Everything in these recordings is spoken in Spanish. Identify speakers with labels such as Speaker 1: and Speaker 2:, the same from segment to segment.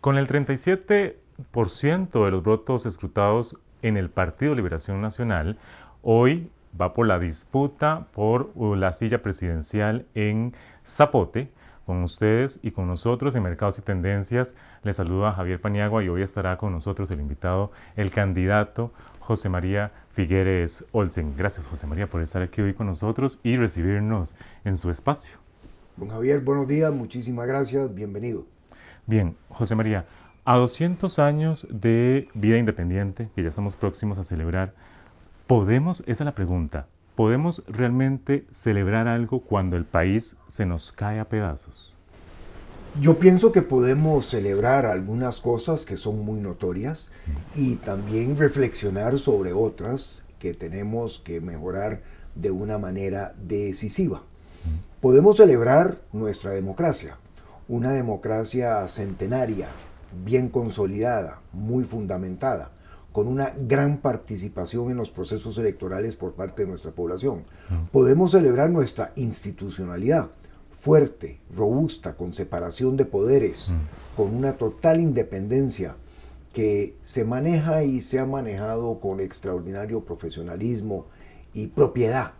Speaker 1: Con el 37% de los votos escrutados en el Partido Liberación Nacional, hoy va por la disputa por la silla presidencial en Zapote. Con ustedes y con nosotros en Mercados y Tendencias les saluda Javier Paniagua y hoy estará con nosotros el invitado, el candidato José María Figueres Olsen. Gracias José María por estar aquí hoy con nosotros y recibirnos en su espacio.
Speaker 2: Don Javier, buenos días, muchísimas gracias, bienvenido.
Speaker 1: Bien, José María, a 200 años de vida independiente, que ya estamos próximos a celebrar, ¿podemos, esa es la pregunta, ¿podemos realmente celebrar algo cuando el país se nos cae a pedazos?
Speaker 2: Yo pienso que podemos celebrar algunas cosas que son muy notorias y también reflexionar sobre otras que tenemos que mejorar de una manera decisiva. Podemos celebrar nuestra democracia, una democracia centenaria, bien consolidada, muy fundamentada, con una gran participación en los procesos electorales por parte de nuestra población. Podemos celebrar nuestra institucionalidad fuerte, robusta, con separación de poderes, con una total independencia que se maneja y se ha manejado con extraordinario profesionalismo y propiedad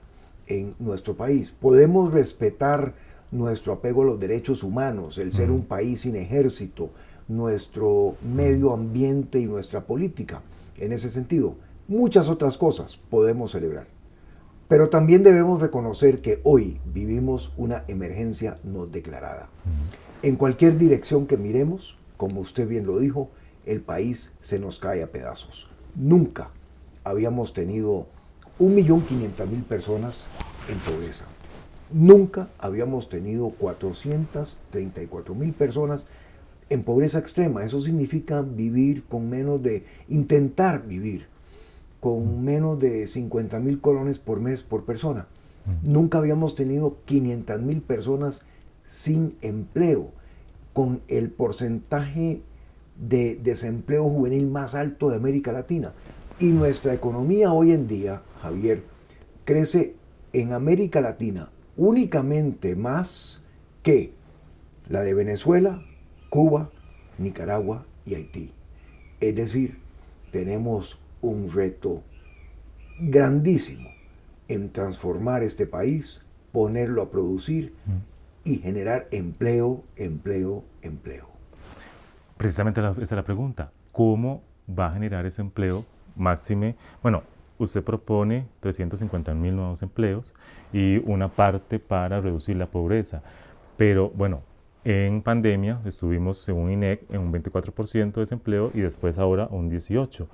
Speaker 2: en nuestro país. Podemos respetar nuestro apego a los derechos humanos, el ser un país sin ejército, nuestro medio ambiente y nuestra política. En ese sentido, muchas otras cosas podemos celebrar. Pero también debemos reconocer que hoy vivimos una emergencia no declarada. En cualquier dirección que miremos, como usted bien lo dijo, el país se nos cae a pedazos. Nunca habíamos tenido 1.500.000 personas en pobreza. Nunca habíamos tenido 434.000 personas en pobreza extrema. Eso significa vivir con menos de, intentar vivir con menos de 50.000 colones por mes por persona. Nunca habíamos tenido 500.000 personas sin empleo, con el porcentaje de desempleo juvenil más alto de América Latina. Y nuestra economía hoy en día, Javier, crece en América Latina únicamente más que la de Venezuela, Cuba, Nicaragua y Haití. Es decir, tenemos un reto grandísimo en transformar este país, ponerlo a producir y generar empleo, empleo, empleo.
Speaker 1: Precisamente esa es la pregunta. ¿Cómo va a generar ese empleo máxime? Bueno, usted propone 350 mil nuevos empleos y una parte para reducir la pobreza. Pero bueno, en pandemia estuvimos, según INEC, en un 24% de desempleo y después ahora un 18%.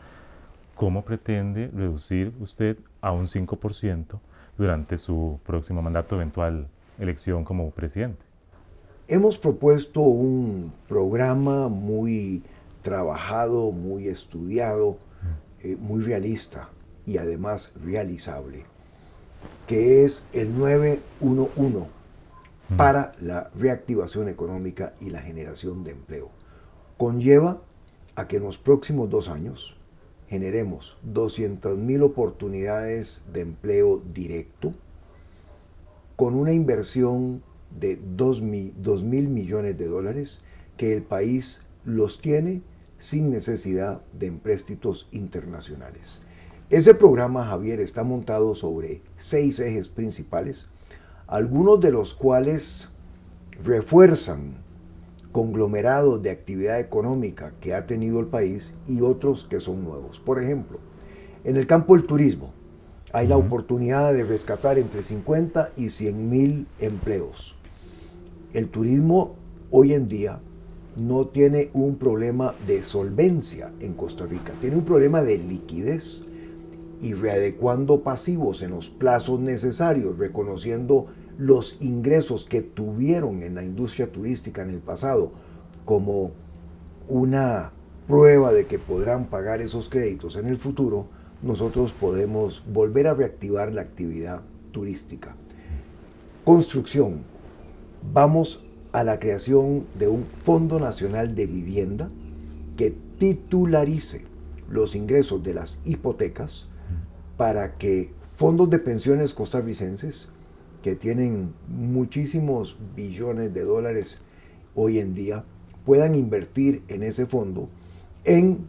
Speaker 1: ¿Cómo pretende reducir usted a un 5% durante su próximo mandato, eventual elección como presidente?
Speaker 2: Hemos propuesto un programa muy trabajado, muy estudiado, eh, muy realista y además realizable, que es el 911 para la reactivación económica y la generación de empleo. Conlleva a que en los próximos dos años generemos 200.000 oportunidades de empleo directo con una inversión de 2 mil millones de dólares que el país los tiene sin necesidad de empréstitos internacionales. Ese programa, Javier, está montado sobre seis ejes principales, algunos de los cuales refuerzan conglomerados de actividad económica que ha tenido el país y otros que son nuevos. Por ejemplo, en el campo del turismo hay la oportunidad de rescatar entre 50 y 100 mil empleos. El turismo hoy en día no tiene un problema de solvencia en Costa Rica, tiene un problema de liquidez y readecuando pasivos en los plazos necesarios, reconociendo los ingresos que tuvieron en la industria turística en el pasado como una prueba de que podrán pagar esos créditos en el futuro, nosotros podemos volver a reactivar la actividad turística. Construcción. Vamos a la creación de un Fondo Nacional de Vivienda que titularice los ingresos de las hipotecas para que fondos de pensiones costarricenses que tienen muchísimos billones de dólares hoy en día, puedan invertir en ese fondo en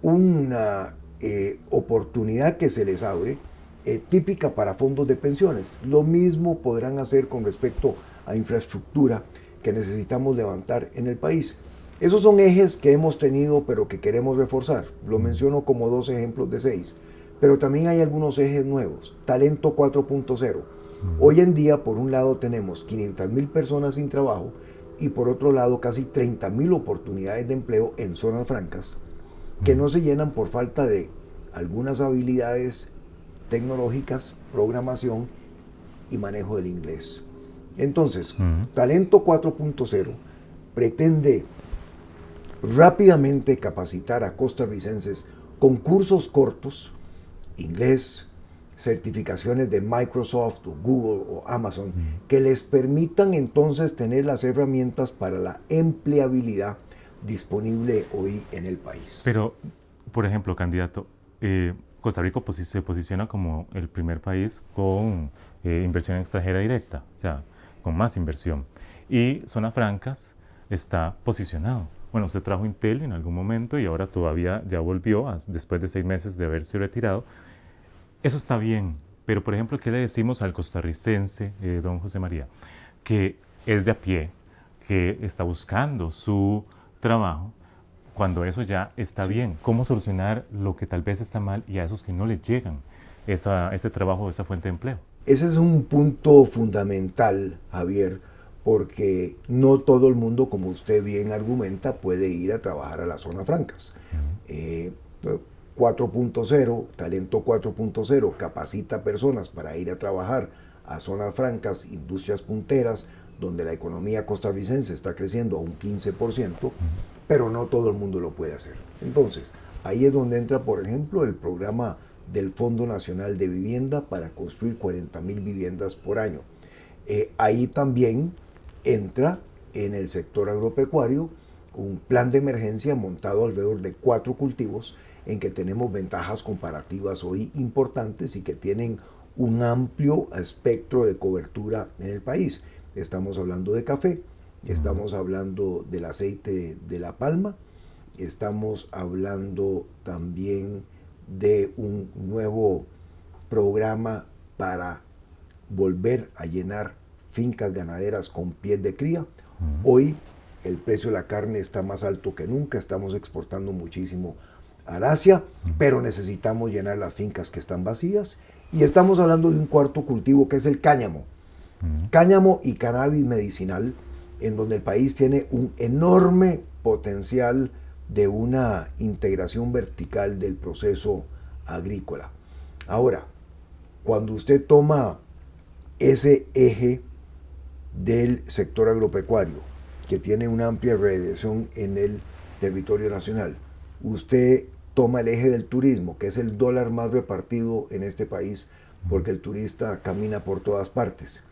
Speaker 2: una eh, oportunidad que se les abre eh, típica para fondos de pensiones. Lo mismo podrán hacer con respecto a infraestructura que necesitamos levantar en el país. Esos son ejes que hemos tenido pero que queremos reforzar. Lo menciono como dos ejemplos de seis. Pero también hay algunos ejes nuevos. Talento 4.0. Hoy en día, por un lado, tenemos 500 mil personas sin trabajo y por otro lado, casi 30 mil oportunidades de empleo en zonas francas que no se llenan por falta de algunas habilidades tecnológicas, programación y manejo del inglés. Entonces, Talento 4.0 pretende rápidamente capacitar a costarricenses con cursos cortos, inglés, certificaciones de Microsoft o Google o Amazon, que les permitan entonces tener las herramientas para la empleabilidad disponible hoy en el país.
Speaker 1: Pero, por ejemplo, candidato, eh, Costa Rica se posiciona como el primer país con eh, inversión extranjera directa, o sea, con más inversión. Y Zona Francas está posicionado. Bueno, se trajo Intel en algún momento y ahora todavía ya volvió después de seis meses de haberse retirado. Eso está bien, pero por ejemplo, ¿qué le decimos al costarricense, eh, don José María, que es de a pie, que está buscando su trabajo cuando eso ya está bien. ¿Cómo solucionar lo que tal vez está mal y a esos que no les llegan esa, ese trabajo, esa fuente de empleo?
Speaker 2: Ese es un punto fundamental, Javier, porque no todo el mundo, como usted bien argumenta, puede ir a trabajar a las zonas francas. 4.0, eh, talento 4.0, capacita personas para ir a trabajar a zonas francas, industrias punteras, donde la economía costarricense está creciendo a un 15%, pero no todo el mundo lo puede hacer. Entonces, ahí es donde entra, por ejemplo, el programa del Fondo Nacional de Vivienda para construir 40 mil viviendas por año. Eh, ahí también entra en el sector agropecuario un plan de emergencia montado alrededor de cuatro cultivos en que tenemos ventajas comparativas hoy importantes y que tienen un amplio espectro de cobertura en el país. Estamos hablando de café, estamos hablando del aceite de la palma, estamos hablando también de un nuevo programa para volver a llenar fincas ganaderas con piel de cría. Hoy el precio de la carne está más alto que nunca, estamos exportando muchísimo a Asia, pero necesitamos llenar las fincas que están vacías y estamos hablando de un cuarto cultivo que es el cáñamo. Cáñamo y cannabis medicinal, en donde el país tiene un enorme potencial de una integración vertical del proceso agrícola. Ahora, cuando usted toma ese eje del sector agropecuario, que tiene una amplia radiación en el territorio nacional, usted toma el eje del turismo, que es el dólar más repartido en este país, porque el turista camina por todas partes.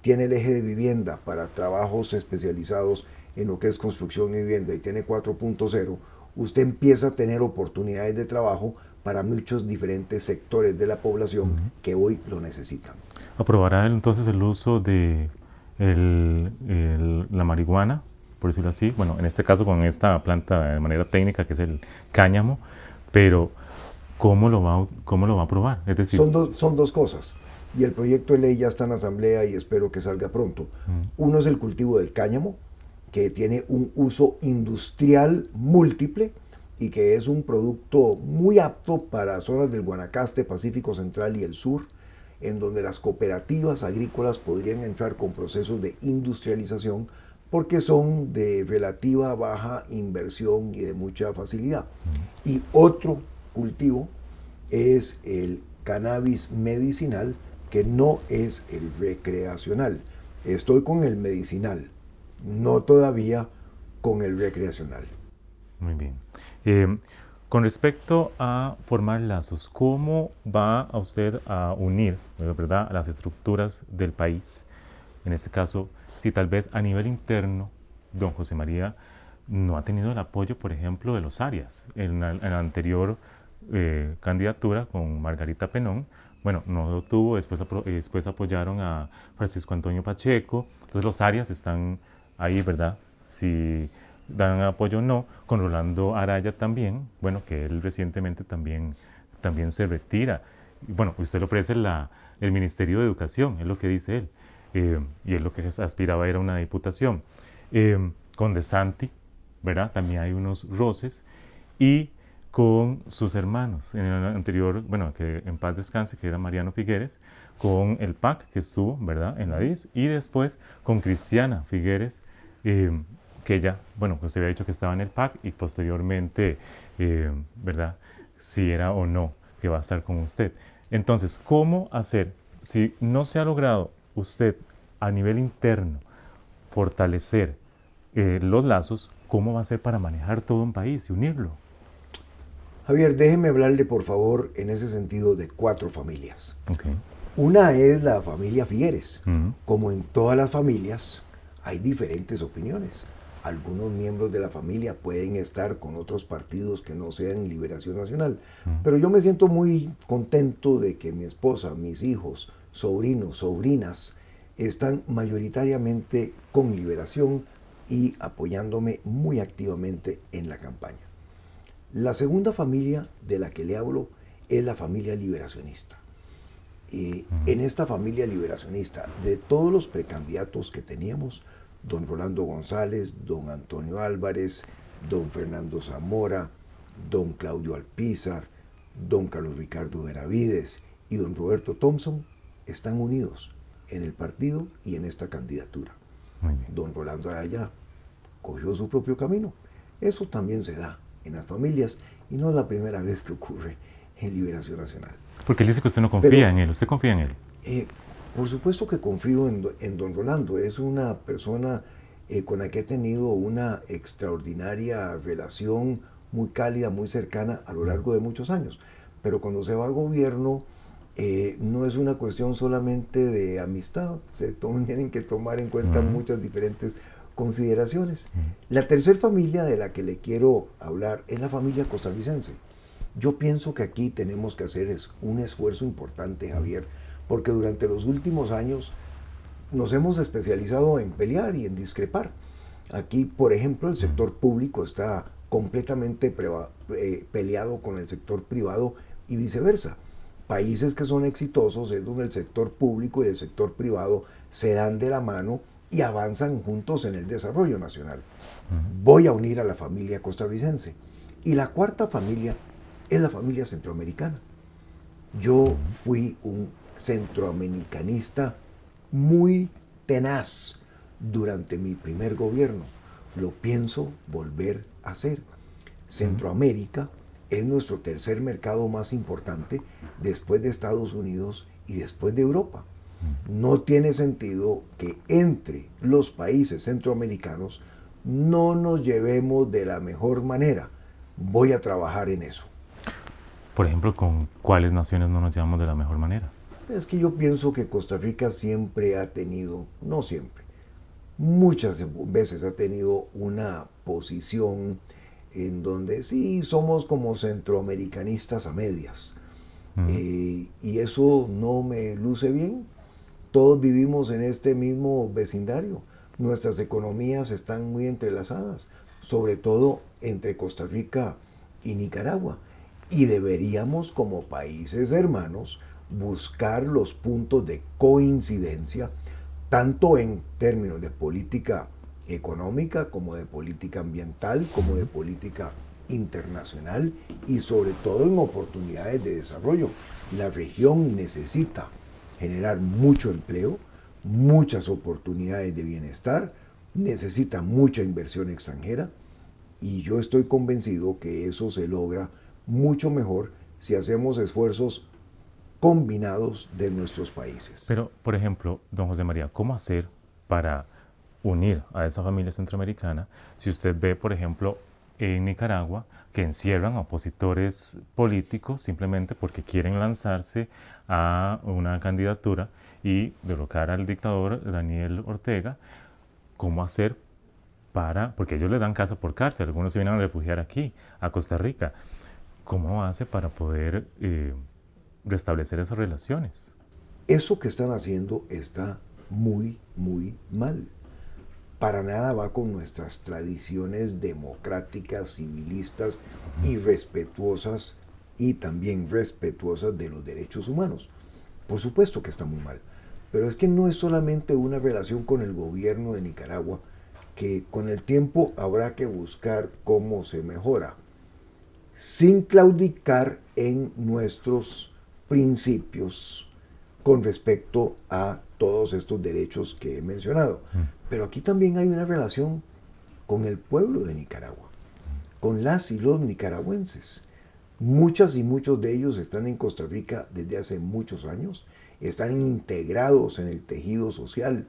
Speaker 2: Tiene el eje de vivienda para trabajos especializados en lo que es construcción y vivienda y tiene 4.0, usted empieza a tener oportunidades de trabajo para muchos diferentes sectores de la población que hoy lo necesitan.
Speaker 1: ¿Aprobará entonces el uso de la marihuana, por decirlo así? Bueno, en este caso con esta planta de manera técnica que es el cáñamo, pero ¿cómo lo va, cómo lo va a aprobar?
Speaker 2: Es decir, son, son dos cosas y el proyecto de ley ya está en asamblea y espero que salga pronto. Uno es el cultivo del cáñamo, que tiene un uso industrial múltiple y que es un producto muy apto para zonas del Guanacaste, Pacífico Central y el sur, en donde las cooperativas agrícolas podrían entrar con procesos de industrialización porque son de relativa baja inversión y de mucha facilidad. Y otro cultivo es el cannabis medicinal, que no es el recreacional. Estoy con el medicinal, no todavía con el recreacional.
Speaker 1: Muy bien. Eh, con respecto a formar lazos, ¿cómo va a usted a unir ¿verdad? las estructuras del país? En este caso, si tal vez a nivel interno, don José María no ha tenido el apoyo, por ejemplo, de los áreas. En la, anterior eh, candidatura con Margarita Penón, bueno, no lo tuvo, después, después apoyaron a Francisco Antonio Pacheco, entonces los áreas están ahí, ¿verdad? Si dan apoyo o no, con Rolando Araya también, bueno, que él recientemente también, también se retira. Bueno, usted le ofrece la, el Ministerio de Educación, es lo que dice él, eh, y es lo que aspiraba a ir a una diputación. Eh, con De Santi, ¿verdad? También hay unos roces, y con sus hermanos. En el anterior, bueno, que en paz descanse, que era Mariano Figueres, con el PAC que estuvo, ¿verdad?, en la DIS, y después con Cristiana Figueres, eh, que ella, bueno, usted había dicho que estaba en el PAC y posteriormente, eh, ¿verdad?, si era o no que va a estar con usted. Entonces, ¿cómo hacer, si no se ha logrado usted a nivel interno fortalecer eh, los lazos, cómo va a ser para manejar todo un país y unirlo?
Speaker 2: Javier, déjeme hablarle por favor en ese sentido de cuatro familias. Una es la familia Figueres. Como en todas las familias, hay diferentes opiniones. Algunos miembros de la familia pueden estar con otros partidos que no sean Liberación Nacional. Pero yo me siento muy contento de que mi esposa, mis hijos, sobrinos, sobrinas, están mayoritariamente con Liberación y apoyándome muy activamente en la campaña. La segunda familia de la que le hablo es la familia liberacionista. En esta familia liberacionista, de todos los precandidatos que teníamos, don Rolando González, don Antonio Álvarez, don Fernando Zamora, don Claudio Alpizar, don Carlos Ricardo Veravides y don Roberto Thompson, están unidos en el partido y en esta candidatura. Don Rolando Araya cogió su propio camino. Eso también se da en las familias y no es la primera vez que ocurre en Liberación Nacional.
Speaker 1: Porque él dice que usted no confía en él, ¿usted confía en él?
Speaker 2: Eh, por supuesto que confío en, don Rolando, es una persona eh, con la que he tenido una extraordinaria relación muy cálida, muy cercana a lo largo de muchos años. Pero cuando se va al gobierno, eh, no es una cuestión solamente de amistad, se tienen que tomar en cuenta muchas diferentes consideraciones. La tercera familia de la que le quiero hablar es la familia costarricense. Yo pienso que aquí tenemos que hacer un esfuerzo importante, Javier, porque durante los últimos años nos hemos especializado en pelear y en discrepar. Aquí, por ejemplo, el sector público está completamente eh, peleado con el sector privado y viceversa. Países que son exitosos es donde el sector público y el sector privado se dan de la mano y avanzan juntos en el desarrollo nacional. Voy a unir a la familia costarricense. Y la cuarta familia es la familia centroamericana. Yo fui un centroamericanista muy tenaz durante mi primer gobierno. Lo pienso volver a hacer. Centroamérica es nuestro tercer mercado más importante después de Estados Unidos y después de Europa. No tiene sentido que entre los países centroamericanos no nos llevemos de la mejor manera. Voy a trabajar en eso.
Speaker 1: Por ejemplo, ¿con cuáles naciones no nos llevamos de la mejor manera?
Speaker 2: Es que yo pienso que Costa Rica siempre ha tenido, no siempre, muchas veces ha tenido una posición en donde sí somos como centroamericanistas a medias. Eh, y eso no me luce bien todos vivimos en este mismo vecindario. Nuestras economías están muy entrelazadas, sobre todo entre Costa Rica y Nicaragua. Y deberíamos como países hermanos buscar los puntos de coincidencia, tanto en términos de política económica como de política ambiental, como de política internacional y sobre todo en oportunidades de desarrollo. La región necesita generar mucho empleo, muchas oportunidades de bienestar, necesita mucha inversión extranjera y yo estoy convencido que eso se logra mucho mejor si hacemos esfuerzos combinados de nuestros países.
Speaker 1: Pero, por ejemplo, don José María, ¿cómo hacer para unir a esa familia centroamericana si usted ve, por ejemplo, en Nicaragua que encierran opositores políticos simplemente porque quieren lanzarse a una candidatura y derrocar al dictador Daniel Ortega, ¿cómo hacer para, porque ellos le dan casa por cárcel, algunos se vienen a refugiar aquí, a Costa Rica, ¿cómo hace para poder eh, restablecer esas relaciones?
Speaker 2: Eso que están haciendo está muy, muy mal. para nada va con nuestras tradiciones democráticas, civilistas y respetuosas y también respetuosas de los derechos humanos. Por supuesto que está muy mal, pero es que no es solamente una relación con el gobierno de Nicaragua, que con el tiempo habrá que buscar cómo se mejora, sin claudicar en nuestros principios con respecto a todos estos derechos que he mencionado. Mm. Pero aquí también hay una relación con el pueblo de Nicaragua, con las y los nicaragüenses. Muchas y muchos de ellos están en Costa Rica desde hace muchos años, están integrados en el tejido social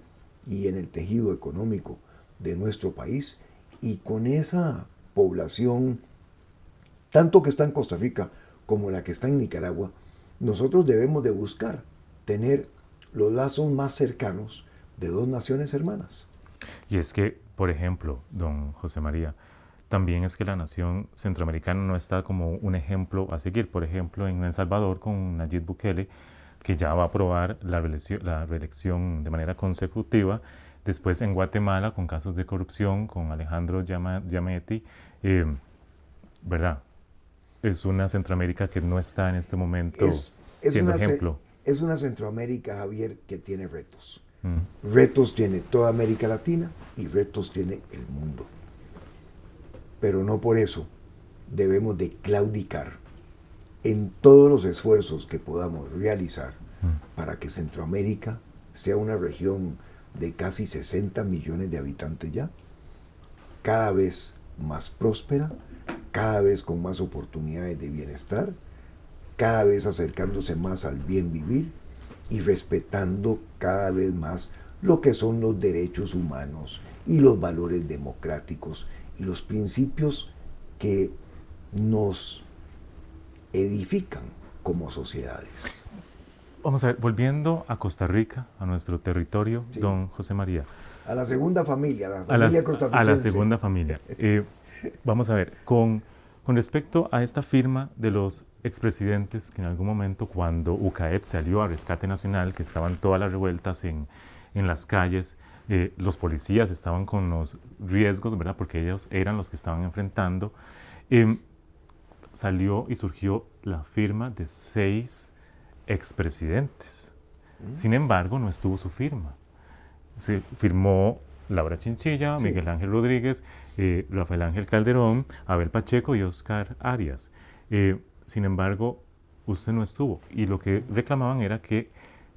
Speaker 2: y en el tejido económico de nuestro país y con esa población, tanto que está en Costa Rica como la que está en Nicaragua, nosotros debemos de buscar tener los lazos más cercanos de dos naciones hermanas.
Speaker 1: Y es que, por ejemplo, don José María, también es que la nación centroamericana no está como un ejemplo a seguir. Por ejemplo, en El Salvador con Nayib Bukele, que ya va a aprobar la reelección, la reelección de manera consecutiva. Después en Guatemala con casos de corrupción con Alejandro Yametti, eh, ¿verdad? Es una Centroamérica que no está en este momento siendo ejemplo
Speaker 2: es una Centroamérica, Javier, que tiene retos. Mm. Retos tiene toda América Latina y retos tiene el mundo. Pero no por eso debemos de claudicar en todos los esfuerzos que podamos realizar mm. para que Centroamérica sea una región de casi 60 millones de habitantes ya, cada vez más próspera, cada vez con más oportunidades de bienestar cada vez acercándose más al bien vivir y respetando cada vez más lo que son los derechos humanos y los valores democráticos y los principios que nos edifican como sociedades.
Speaker 1: Vamos a ver, volviendo a Costa Rica, a nuestro territorio, don José María.
Speaker 2: A la segunda familia, la familia
Speaker 1: a, a la segunda familia. Eh, vamos a ver, con con respecto a esta firma de los expresidentes que en algún momento cuando UCAEP salió a rescate nacional, que estaban todas las revueltas en, en las calles, eh, los policías estaban con los riesgos, ¿verdad? Porque ellos eran los que estaban enfrentando. Em, salió y surgió la firma de seis expresidentes. Mm. Sin embargo, no estuvo su firma. Se firmó Laura Chinchilla, Miguel Ángel Rodríguez, eh, Rafael Ángel Calderón, Abel Pacheco y Oscar Arias. Eh, sin embargo, usted no estuvo y lo que reclamaban era que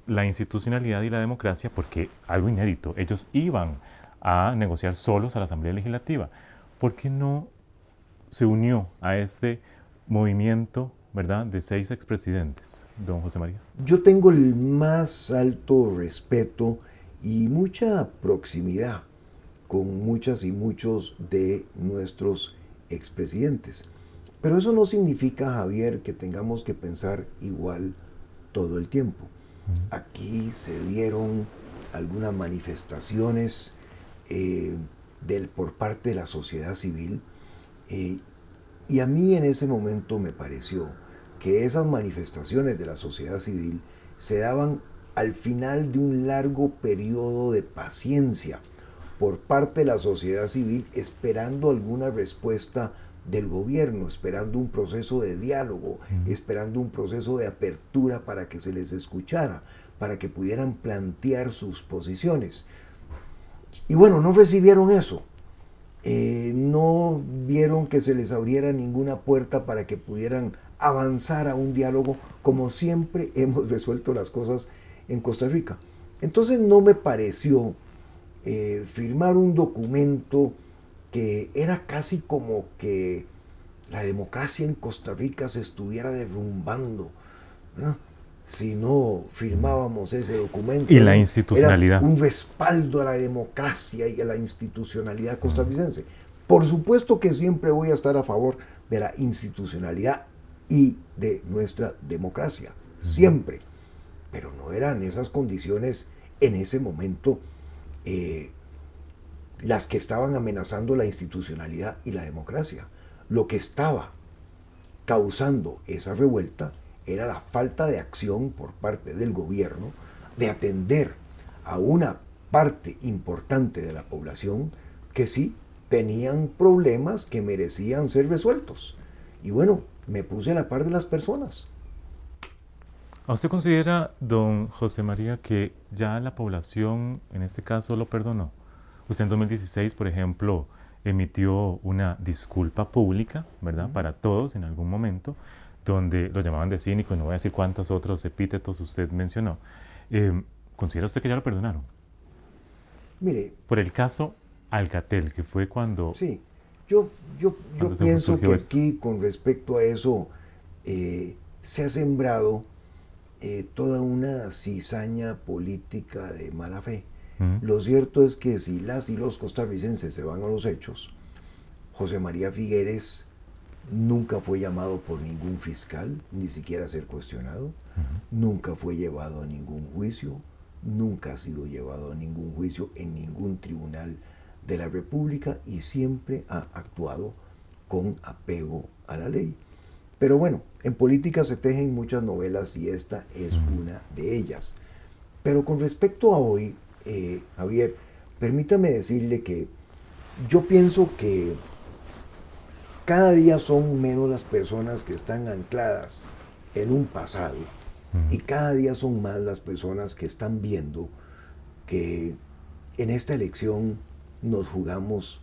Speaker 1: la institucionalidad y la democracia, porque algo inédito, ellos iban a negociar solos a la Asamblea Legislativa. ¿Por qué no se unió a este movimiento, verdad, de seis expresidentes, don José María?
Speaker 2: Yo tengo el más alto respeto y mucha proximidad con muchas y muchos de nuestros expresidentes. Pero eso no significa, Javier, que tengamos que pensar igual todo el tiempo. Aquí se dieron algunas manifestaciones eh, del, por parte de la sociedad civil eh, y a mí en ese momento me pareció que esas manifestaciones de la sociedad civil se daban al final de un largo periodo de paciencia por parte de la sociedad civil esperando alguna respuesta del gobierno, esperando un proceso de diálogo, esperando un proceso de apertura para que se les escuchara, para que pudieran plantear sus posiciones. Y bueno, no recibieron eso. Eh, no vieron que se les abriera ninguna puerta para que pudieran avanzar a un diálogo como siempre hemos resuelto las cosas en Costa Rica. Entonces no me pareció eh, firmar un documento que era casi como que la democracia en Costa Rica se estuviera derrumbando. Si no firmábamos ese documento.
Speaker 1: Y la institucionalidad.
Speaker 2: un respaldo a la democracia y a la institucionalidad costarricense. Por supuesto que siempre voy a estar a favor de la institucionalidad y de nuestra democracia. Siempre. Pero no eran esas condiciones en ese momento eh, las que estaban amenazando la institucionalidad y la democracia. Lo que estaba causando esa revuelta era la falta de acción por parte del gobierno de atender a una parte importante de la población que sí tenían problemas que merecían ser resueltos. Y bueno, me puse a la par de las personas.
Speaker 1: ¿A usted considera, don José María, que ya la población, en este caso, lo perdonó? Usted en 2016, por ejemplo, emitió una disculpa pública, ¿verdad? Para todos en algún momento, donde lo llamaban de cínico, y no voy a decir cuántos otros epítetos usted mencionó. Eh, ¿Considera usted que ya lo perdonaron?
Speaker 2: Mire.
Speaker 1: Por el caso Alcatel, que fue cuando...
Speaker 2: Sí, yo, yo, yo pienso que aquí con respecto a eso eh, se ha sembrado eh, toda una cizaña política de mala fe. Lo cierto es que si las y los costarricenses se van a los hechos, José María Figueres nunca fue llamado por ningún fiscal, ni siquiera a ser cuestionado, nunca fue llevado a ningún juicio, nunca ha sido llevado a ningún juicio en ningún tribunal de la República y siempre ha actuado con apego a la ley. Pero bueno, en política se tejen muchas novelas y esta es una de ellas. Pero con respecto a hoy, eh, Javier, permítame decirle que yo pienso que cada día son menos las personas que están ancladas en un pasado y cada día son más las personas que están viendo que en esta elección nos jugamos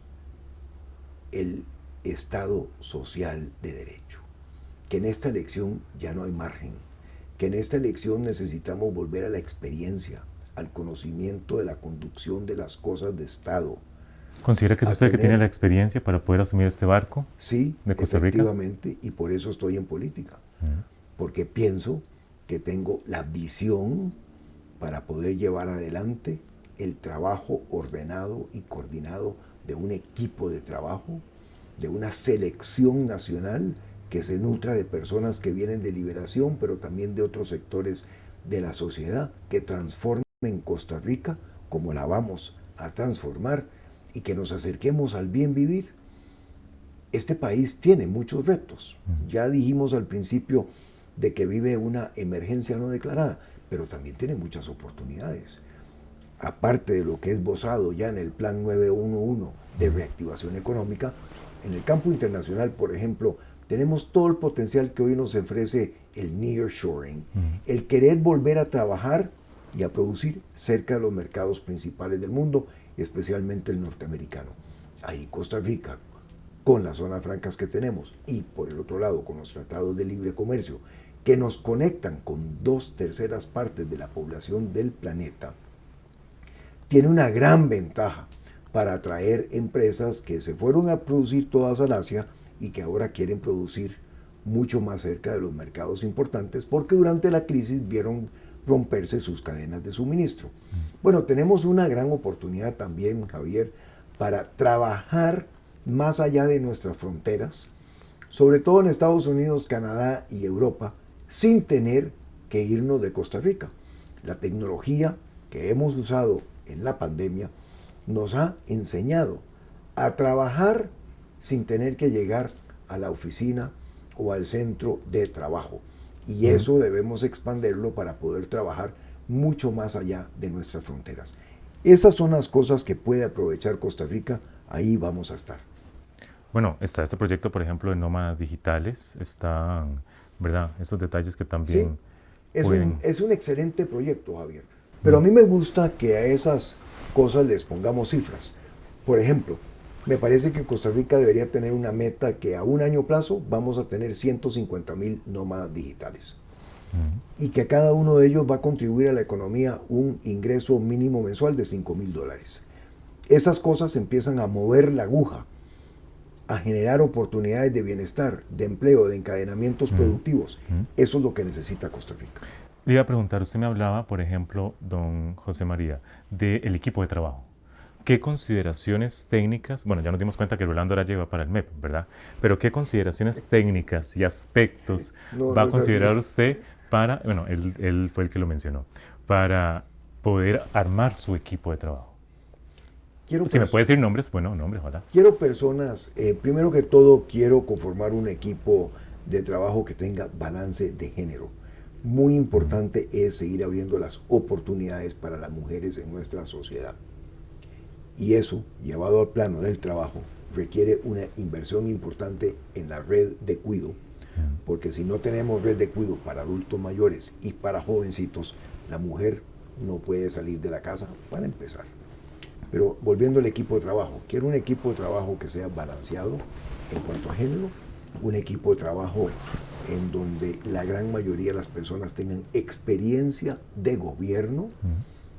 Speaker 2: el Estado social de derecho, que en esta elección ya no hay margen, que en esta elección necesitamos volver a la experiencia, al conocimiento de la conducción de las cosas de Estado.
Speaker 1: ¿Considera que es usted que tiene la experiencia para poder asumir este barco
Speaker 2: sí, de Costa Rica? efectivamente, y por eso estoy en política, porque pienso que tengo la visión para poder llevar adelante el trabajo ordenado y coordinado de un equipo de trabajo, de una selección nacional que se nutra de personas que vienen de liberación, pero también de otros sectores de la sociedad, que transformen Costa Rica como la vamos a transformar y que nos acerquemos al bien vivir. Este país tiene muchos retos. Ya dijimos al principio de que vive una emergencia no declarada, pero también tiene muchas oportunidades. Aparte de lo que es bozado ya en el Plan 911 de reactivación económica, en el campo internacional, por ejemplo, tenemos todo el potencial que hoy nos ofrece el nearshoring, el querer volver a trabajar y a producir cerca de los mercados principales del mundo, especialmente el norteamericano. Ahí Costa Rica, con las zonas francas que tenemos y por el otro lado con los tratados de libre comercio que nos conectan con dos terceras partes de la población del planeta, tiene una gran ventaja para atraer empresas que se fueron a producir todas al Asia y que ahora quieren producir mucho más cerca de los mercados importantes porque durante la crisis vieron romperse sus cadenas de suministro. Bueno, tenemos una gran oportunidad también, Javier, para trabajar más allá de nuestras fronteras, sobre todo en Estados Unidos, Canadá y Europa, sin tener que irnos de Costa Rica. La tecnología que hemos usado en la pandemia nos ha enseñado a trabajar sin tener que llegar a la oficina o al centro de trabajo. Y eso debemos expanderlo para poder trabajar mucho más allá de nuestras fronteras. Esas son las cosas que puede aprovechar Costa Rica, ahí vamos a estar.
Speaker 1: Bueno, está este proyecto, por ejemplo, de nómadas digitales, están, ¿verdad? Esos detalles que también...
Speaker 2: es, un, es un excelente proyecto, Javier. Pero a mí me gusta que a esas cosas les pongamos cifras. Por ejemplo, me parece que Costa Rica debería tener una meta que a un año plazo vamos a tener 150 mil nómadas digitales. Y que cada uno de ellos va a contribuir a la economía un ingreso mínimo mensual de 5 mil dólares. Esas cosas empiezan a mover la aguja, a generar oportunidades de bienestar, de empleo, de encadenamientos productivos. Eso es lo que necesita Costa Rica.
Speaker 1: Le iba a preguntar, usted me hablaba, por ejemplo, don José María, del equipo de trabajo. ¿Qué consideraciones técnicas, bueno, ya nos dimos cuenta que Rolando ahora lleva para el MEP, ¿verdad? Pero ¿qué consideraciones técnicas y aspectos va a considerar usted para, bueno, él, fue el que lo mencionó, para poder armar su equipo de trabajo? Quiero si me puede decir nombres, bueno, nombres, ojalá.
Speaker 2: Quiero personas, eh, primero que todo, quiero conformar un equipo de trabajo que tenga balance de género muy importante es seguir abriendo las oportunidades para las mujeres en nuestra sociedad. Y eso, llevado al plano del trabajo, requiere una inversión importante en la red de cuido, porque si no tenemos red de cuido para adultos mayores y para jovencitos, la mujer no puede salir de la casa para empezar. Pero volviendo al equipo de trabajo, quiero un equipo de trabajo que sea balanceado en cuanto a género, un equipo de trabajo en donde la gran mayoría de las personas tengan experiencia de gobierno,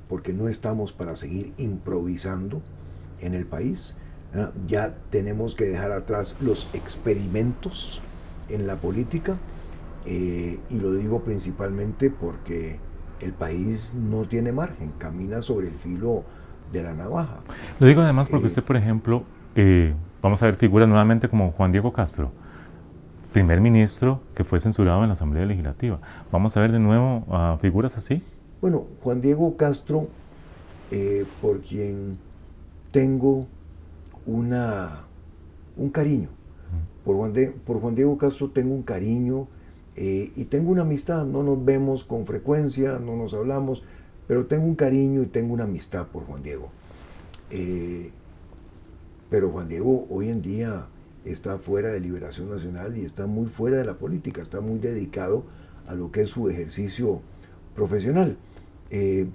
Speaker 2: porque no estamos para seguir improvisando en el país. Ya tenemos que dejar atrás los experimentos en la política, eh, y lo digo principalmente porque el país no tiene margen, camina sobre el filo de la navaja.
Speaker 1: Lo digo además porque eh, usted, por ejemplo, eh, vamos a ver figuras nuevamente como Juan Diego Castro, primer ministro que fue censurado en la Asamblea Legislativa. ¿Vamos a ver de nuevo a figuras así?
Speaker 2: Bueno, Juan Diego Castro, eh, por quien tengo una, un cariño. Por Juan, por Juan Diego Castro tengo un cariño y tengo una amistad. No nos vemos con frecuencia, no nos hablamos, pero tengo un cariño y tengo una amistad por Juan Diego. Eh, pero Juan Diego hoy en día está fuera de Liberación Nacional y está muy fuera de la política, está muy dedicado a lo que es su ejercicio profesional. Eh,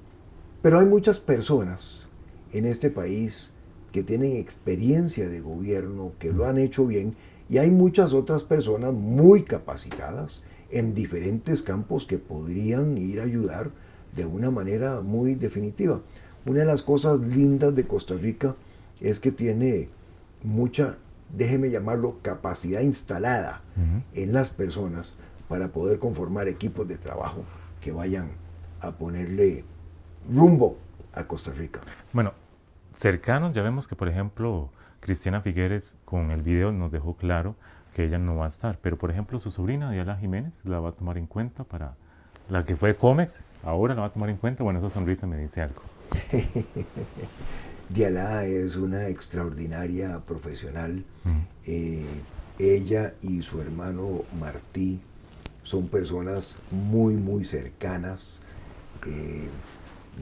Speaker 2: pero hay muchas personas en este país que tienen experiencia de gobierno, que lo han hecho bien, y hay muchas otras personas muy capacitadas en diferentes campos que podrían ir a ayudar de una manera muy definitiva. Una de las cosas lindas de Costa Rica es que tiene mucha, déjeme llamarlo, capacidad instalada en las personas para poder conformar equipos de trabajo que vayan a ponerle rumbo a Costa Rica.
Speaker 1: Bueno, cercanos ya vemos que, por ejemplo, Cristiana Figueres con el video nos dejó claro que ella no va a estar, pero por ejemplo su sobrina Diana Jiménez la va a tomar en cuenta para la que fue Comex, ahora la va a tomar en cuenta. Bueno, esa sonrisa me dice algo.
Speaker 2: Diala es una extraordinaria profesional. Eh, ella y su hermano Martí son personas muy, muy cercanas. Eh,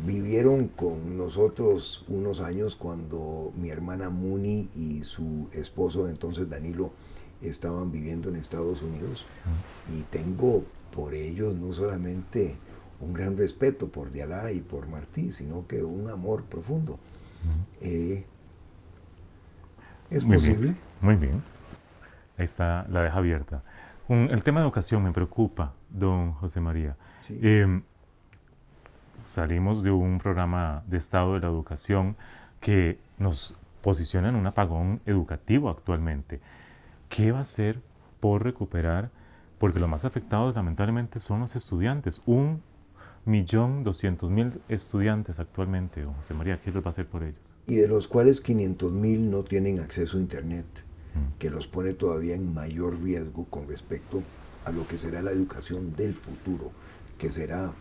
Speaker 2: vivieron con nosotros unos años cuando mi hermana Muni y su esposo entonces Danilo estaban viviendo en Estados Unidos. Y tengo por ellos no solamente un gran respeto por Dialá y por Martí, sino que un amor profundo. Eh, ¿Es posible?
Speaker 1: muy bien. Ahí está, la deja abierta. el tema de educación me preocupa, don José María. Em, salimos de un programa de Estado de la Educación que nos posiciona en un apagón educativo actualmente. ¿Qué va a hacer por recuperar porque los más afectados lamentablemente son los estudiantes. Un millón doscientos mil estudiantes actualmente, José María, ¿qué les va a hacer por ellos?
Speaker 2: Y de los cuales 500 mil no tienen acceso a Internet, mm. que los pone todavía en mayor riesgo con respecto a lo que será la educación del futuro, que será,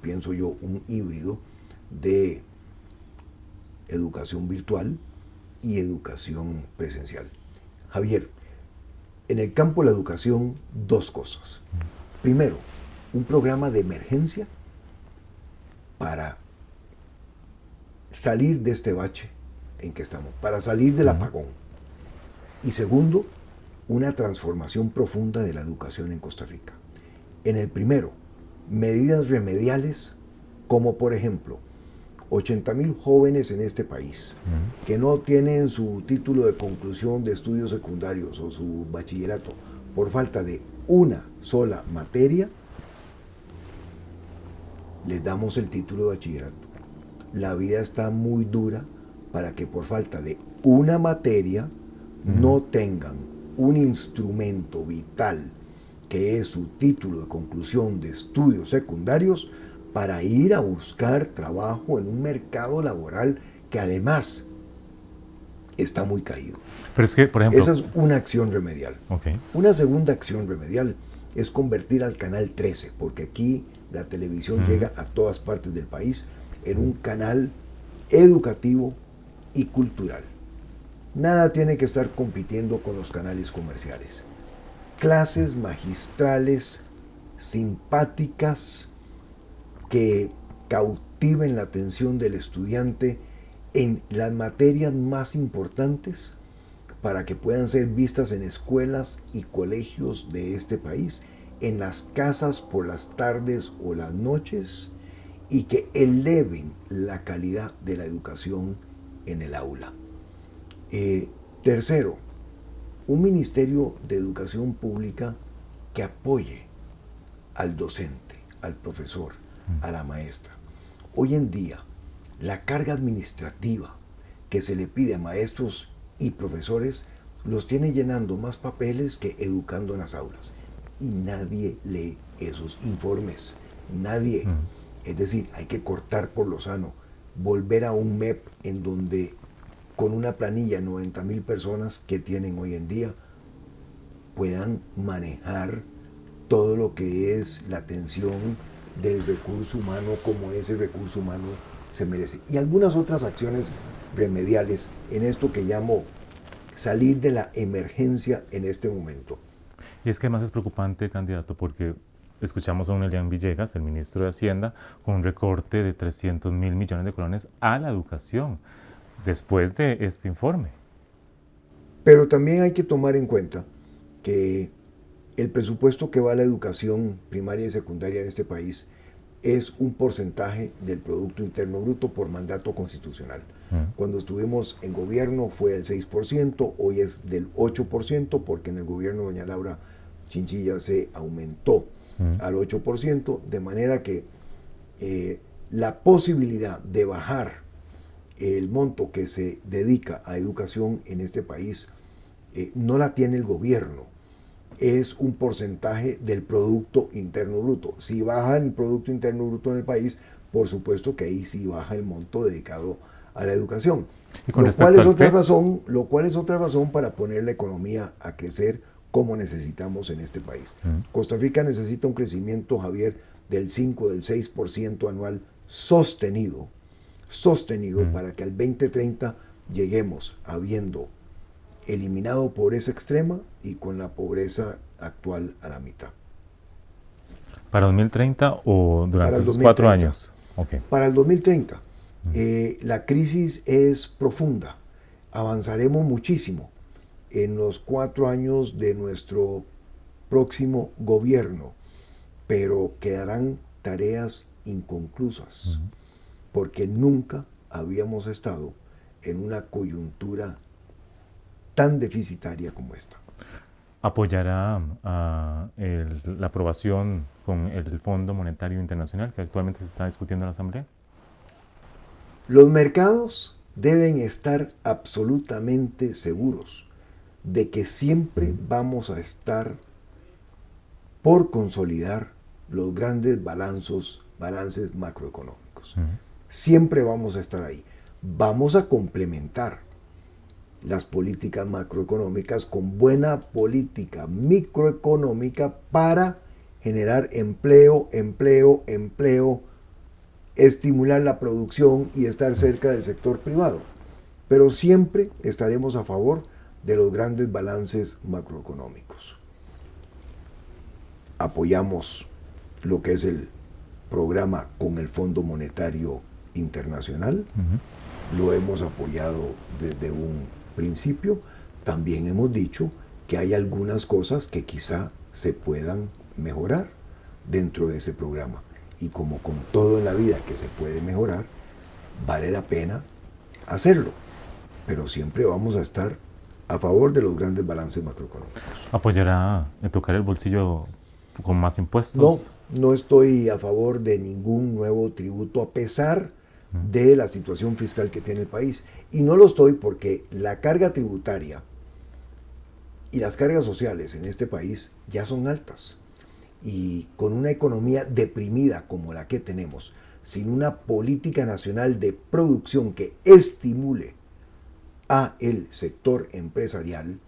Speaker 2: pienso yo, un híbrido de educación virtual y educación presencial. Javier, en el campo de la educación dos cosas. Primero, un programa de emergencia para salir de este bache en que estamos, para salir del apagón. Y segundo, una transformación profunda de la educación en Costa Rica. En el primero, medidas remediales como por ejemplo 80 mil jóvenes en este país que no tienen su título de conclusión de estudios secundarios o su bachillerato por falta de una sola materia, les damos el título de bachillerato. La vida está muy dura para que por falta de una materia no tengan un instrumento vital que es su título de conclusión de estudios secundarios para ir a buscar trabajo en un mercado laboral que además está muy caído.
Speaker 1: Pero es que, por ejemplo...
Speaker 2: Esa es una acción remedial. Una segunda acción remedial es convertir al canal 13, porque aquí la televisión llega a todas partes del país en un canal educativo y cultural. Nada tiene que estar compitiendo con los canales comerciales. Clases magistrales simpáticas, que cautiven la atención del estudiante en las materias más importantes para que puedan ser vistas en escuelas y colegios de este país, en las casas por las tardes o las noches y que eleven la calidad de la educación en el aula. Eh, tercero, un ministerio de educación pública que apoye al docente, al profesor, a la maestra. Hoy en día, la carga administrativa que se le pide a maestros y profesores los tiene llenando más papeles que educando en las aulas. Y nadie lee esos informes. Nadie. Es decir, hay que cortar por lo sano. Volver a un MEP en donde con una planilla 90 mil personas que tienen hoy en día puedan manejar todo lo que es la atención del recurso humano como ese recurso humano se merece. Y algunas otras acciones remediales en esto que llamo salir de la emergencia en este momento.
Speaker 1: Y es que más es preocupante, candidato, porque escuchamos a un Elian Villegas, el ministro de Hacienda, con un recorte de 300 mil millones de colones a la educación después de este informe.
Speaker 2: Pero también hay que tomar en cuenta que el presupuesto que va a la educación primaria y secundaria en este país es un porcentaje del Producto Interno Bruto por mandato constitucional. Mm. Cuando estuvimos en gobierno fue el 6%, hoy es del 8%, porque en el gobierno de doña Laura Chinchilla se aumentó mm. al 8%, de manera que eh, la posibilidad de bajar el monto que se dedica a educación en este país eh, no la tiene el gobierno es un porcentaje del Producto Interno Bruto. Si baja el Producto Interno Bruto en el país, por supuesto que ahí sí baja el monto dedicado a la educación. lo, cual es otra razón, lo cual es otra razón para poner la economía a crecer como necesitamos en este país. Costa Rica necesita un crecimiento, Javier, del 5, del 6% anual sostenido, sostenido para que al 2030 lleguemos habiendo eliminado pobreza extrema y con la pobreza actual a la mitad.
Speaker 1: ¿Para 2030 o durante esos cuatro años?
Speaker 2: Para el 2030. Eh, la crisis es profunda. Avanzaremos muchísimo en los cuatro años de nuestro próximo gobierno, pero quedarán tareas inconclusas, porque nunca habíamos estado en una coyuntura tan deficitaria como esta.
Speaker 1: ¿Apoyará la aprobación con el Fondo Monetario Internacional que actualmente se está discutiendo en la Asamblea?
Speaker 2: Los mercados deben estar absolutamente seguros de que siempre vamos a estar por consolidar los grandes balanzos, balances macroeconómicos. Siempre vamos a estar ahí. Vamos a complementar las políticas macroeconómicas con buena política microeconómica para generar empleo, empleo, empleo, estimular la producción y estar cerca del sector privado. Pero siempre estaremos a favor de los grandes balances macroeconómicos. Apoyamos lo que es el programa con el Fondo Monetario Internacional. Lo hemos apoyado desde un principio, también hemos dicho que hay algunas cosas que quizá se puedan mejorar dentro de ese programa. Y como con todo en la vida que se puede mejorar, vale la pena hacerlo. Pero siempre vamos a estar a favor de los grandes balances macroeconómicos.
Speaker 1: ¿Apoyará en tocar el bolsillo con más impuestos?
Speaker 2: No, no estoy a favor de ningún nuevo tributo, a pesar de la situación fiscal que tiene el país. Y no lo estoy porque la carga tributaria y las cargas sociales en este país ya son altas. Y con una economía deprimida como la que tenemos, sin una política nacional de producción que estimule a el sector empresarial,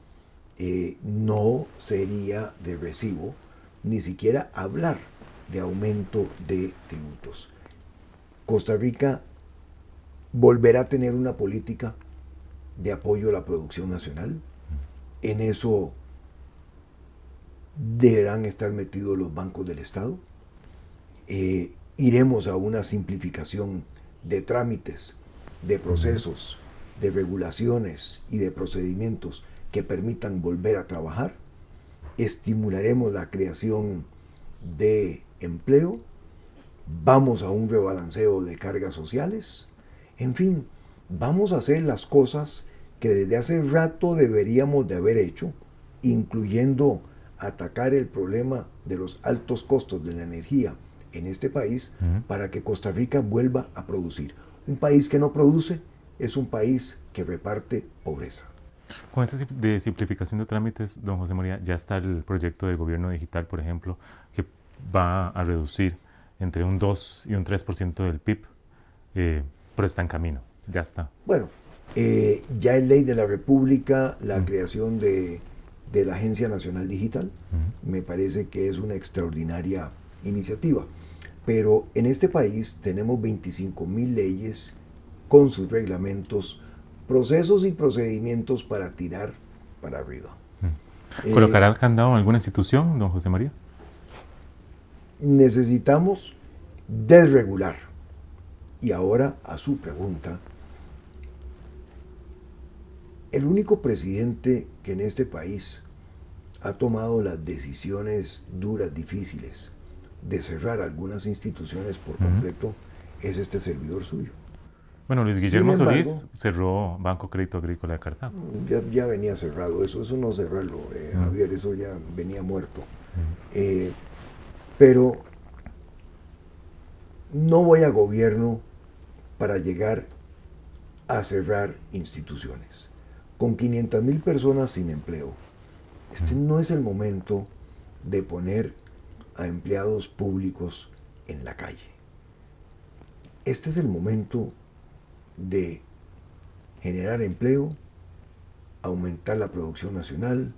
Speaker 2: eh, no sería de recibo ni siquiera hablar de aumento de tributos. Costa Rica volver a tener una política de apoyo a la producción nacional. En eso deberán estar metidos los bancos del Estado. Eh, iremos a una simplificación de trámites, de procesos, de regulaciones y de procedimientos que permitan volver a trabajar. Estimularemos la creación de empleo. Vamos a un rebalanceo de cargas sociales. En fin, vamos a hacer las cosas que desde hace rato deberíamos de haber hecho, incluyendo atacar el problema de los altos costos de la energía en este país para que Costa Rica vuelva a producir. Un país que no produce es un país que reparte pobreza.
Speaker 1: Con esta de simplificación de trámites, don José María, ya está el proyecto de gobierno digital, por ejemplo, que va a reducir entre un 2 y un 3% del PIB, eh, pero está en camino, ya está.
Speaker 2: Bueno, eh, ya es ley de la República la creación de, de, la Agencia Nacional Digital. Me parece que es una extraordinaria iniciativa. Pero en este país tenemos 25 mil leyes con sus reglamentos, procesos y procedimientos para tirar para arriba.
Speaker 1: Mm. ¿Colocará eh, candado en alguna institución, don José María?
Speaker 2: Necesitamos desregular. Y ahora a su pregunta, el único presidente que en este país ha tomado las decisiones duras, difíciles, de cerrar algunas instituciones por completo es este servidor suyo.
Speaker 1: Bueno, Luis Guillermo Solís cerró Banco Crédito Agrícola de Cartago.
Speaker 2: Ya, venía cerrado, eso, eso no cerrarlo, eh, Javier, eso ya venía muerto. Eh, pero no voy a gobierno para llegar a cerrar instituciones. Con 500 mil personas sin empleo, este no es el momento de poner a empleados públicos en la calle. Este es el momento de generar empleo, aumentar la producción nacional,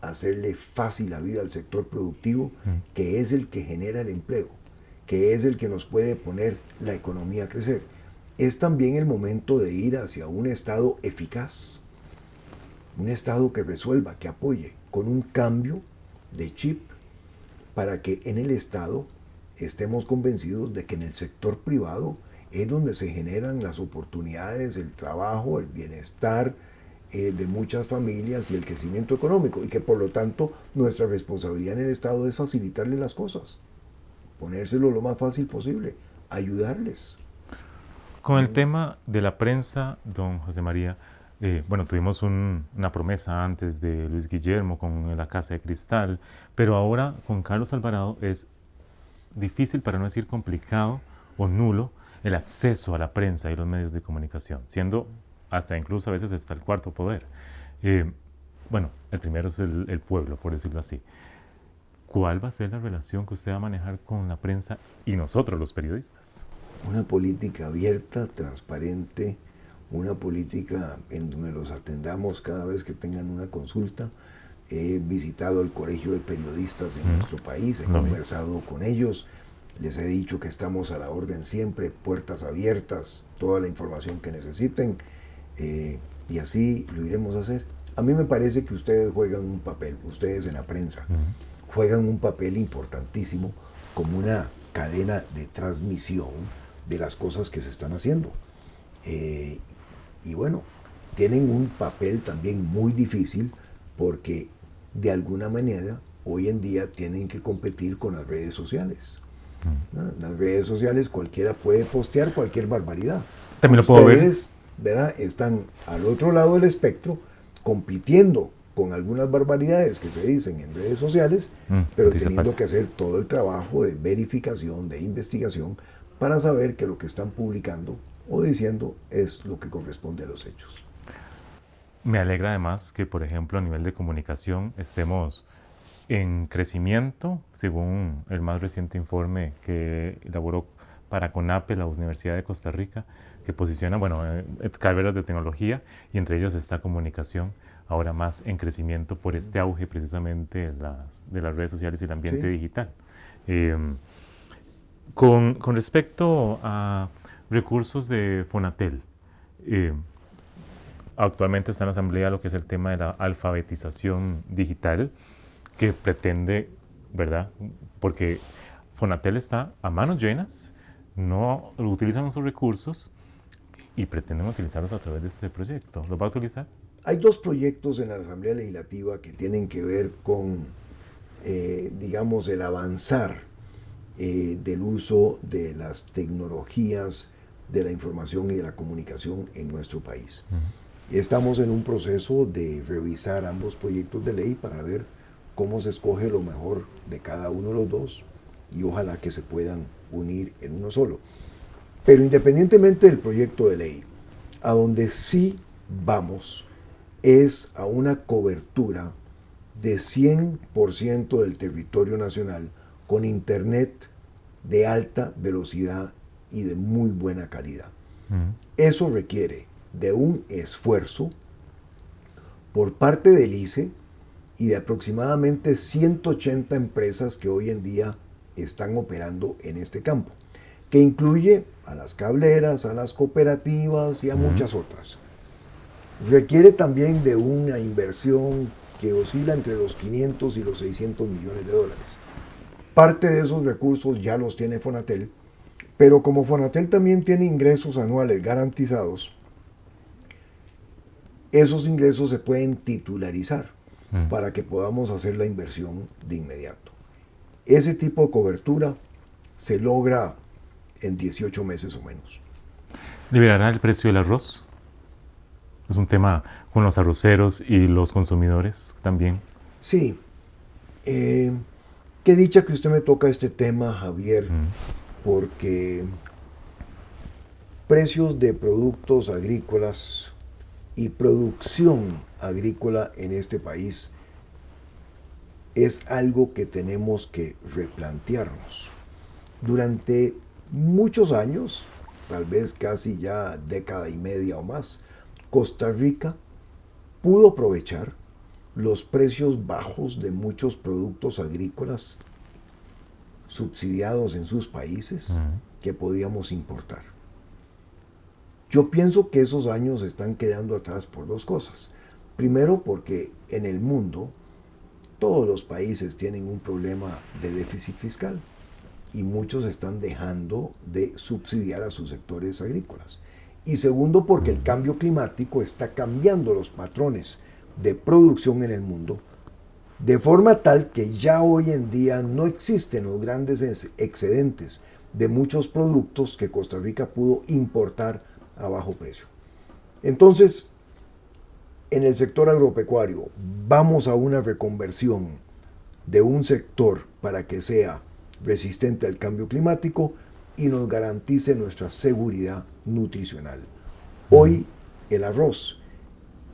Speaker 2: hacerle fácil la vida al sector productivo, que es el que genera el empleo, que es el que nos puede poner la economía a crecer. Es también el momento de ir hacia un Estado eficaz, un Estado que resuelva, que apoye, con un cambio de chip para que en el Estado estemos convencidos de que en el sector privado es donde se generan las oportunidades, el trabajo, el bienestar eh, de muchas familias y el crecimiento económico, y que por lo tanto nuestra responsabilidad en el Estado es facilitarles las cosas, ponérselo lo más fácil posible, ayudarles.
Speaker 1: Con el tema de la prensa, don José María, eh, bueno, tuvimos una promesa antes de Luis Guillermo con la Casa de Cristal, pero ahora con Carlos Alvarado es difícil, para no decir complicado o nulo, el acceso a la prensa y los medios de comunicación, siendo hasta incluso a veces hasta el cuarto poder. Eh, bueno, el primero es el, el, pueblo, por decirlo así. ¿Cuál va a ser la relación que usted va a manejar con la prensa y nosotros los periodistas?
Speaker 2: Una política abierta, transparente, una política en donde los atendamos cada vez que tengan una consulta. He visitado el Colegio de Periodistas en nuestro país, he conversado con ellos, les he dicho que estamos a la orden siempre, puertas abiertas, toda la información que necesiten, eh, y así lo iremos a hacer. A mí me parece que ustedes juegan un papel, ustedes en la prensa, juegan un papel importantísimo como una cadena de transmisión de las cosas que se están haciendo. Eh, y bueno, tienen un papel también muy difícil porque de alguna manera hoy en día tienen que competir con las redes sociales. Mm. Las redes sociales cualquiera puede postear cualquier barbaridad.
Speaker 1: También lo puedo ver.
Speaker 2: ¿verdad? Están al otro lado del espectro compitiendo con algunas barbaridades que se dicen en redes sociales, mm, pero teniendo que hacer todo el trabajo de verificación, de investigación, para saber que lo que están publicando o diciendo es lo que corresponde a los hechos.
Speaker 1: Me alegra además que, por ejemplo, a nivel de comunicación estemos en crecimiento, según el más reciente informe que elaboró para CONAPE, la Universidad de Costa Rica, que posiciona, bueno, eh, carreras de tecnología y entre ellos está comunicación, ahora más en crecimiento por este auge precisamente de las, de las redes sociales y el ambiente digital. Em, con, respecto a recursos de Fonatel. Eh, actualmente está en la Asamblea lo que es el tema de la alfabetización digital. que pretende, ¿verdad? Porque Fonatel está a manos llenas, no utilizan sus recursos y pretenden utilizarlos a través de este proyecto. ¿Los va a utilizar?
Speaker 2: Hay dos proyectos en la Asamblea Legislativa que tienen que ver con, eh, digamos, el avanzar eh, del uso de las tecnologías de la información y de la comunicación en nuestro país. Estamos en un proceso de revisar ambos proyectos de ley para ver cómo se escoge lo mejor de cada uno de los dos y ojalá que se puedan unir en uno solo. Pero independientemente del proyecto de ley, a donde sí vamos es a una cobertura de 100% del territorio nacional con Internet de alta velocidad y de muy buena calidad. Eso requiere de un esfuerzo por parte del ICE y de aproximadamente 180 empresas que hoy en día están operando en este campo, que incluye a las cableras, a las cooperativas y a muchas otras. Requiere también de una inversión que oscila entre los 500 y los 600 millones de dólares. Parte de esos recursos ya los tiene Fonatel, pero como Fonatel también tiene ingresos anuales garantizados, esos ingresos se pueden titularizar mm. para que podamos hacer la inversión de inmediato. Ese tipo de cobertura se logra en 18 meses o menos.
Speaker 1: ¿Liberará el precio del arroz? Es un tema con los arroceros y los consumidores también.
Speaker 2: Sí. Eh, qué dicha que usted me toca este tema, Javier, mm. porque precios de productos agrícolas y producción agrícola en este país es algo que tenemos que replantearnos. Durante muchos años, tal vez casi ya década y media o más, Costa Rica pudo aprovechar los precios bajos de muchos productos agrícolas subsidiados en sus países que podíamos importar. Yo pienso que esos años están quedando atrás por dos cosas. Primero porque en el mundo todos los países tienen un problema de déficit fiscal y muchos están dejando de subsidiar a sus sectores agrícolas. Y segundo, porque el cambio climático está cambiando los patrones de producción en el mundo, de forma tal que ya hoy en día no existen los grandes excedentes de muchos productos que Costa Rica pudo importar a bajo precio. Entonces, en el sector agropecuario, vamos a una reconversión de un sector para que sea resistente al cambio climático y nos garantice nuestra seguridad nutricional. Hoy el arroz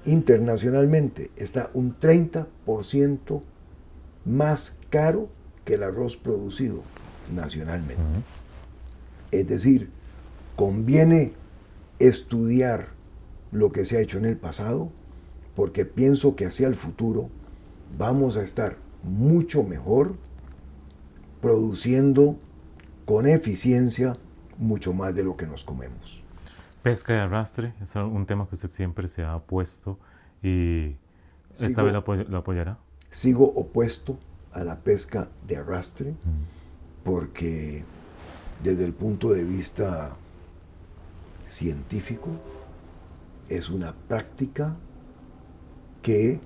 Speaker 2: internacionalmente está un 30% más caro que el arroz producido nacionalmente. Es decir, conviene estudiar lo que se ha hecho en el pasado, porque pienso que hacia el futuro vamos a estar mucho mejor produciendo con eficiencia mucho más de lo que nos comemos.
Speaker 1: Pesca de arrastre es un tema que usted siempre se ha opuesto y esta vez lo, apoyará.
Speaker 2: Sigo opuesto a la pesca de arrastre mm. porque desde el punto de vista científico es una práctica que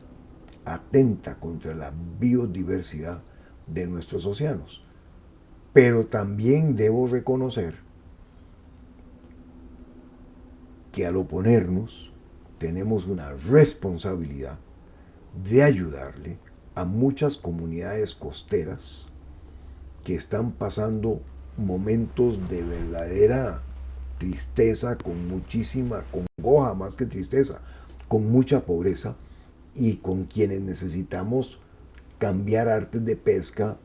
Speaker 2: atenta contra la biodiversidad de nuestros océanos. Pero también debo reconocer que al oponernos tenemos una responsabilidad de ayudarle a muchas comunidades costeras que están pasando momentos de verdadera tristeza, con muchísima congoja más que tristeza, con mucha pobreza y con quienes necesitamos cambiar artes de pesca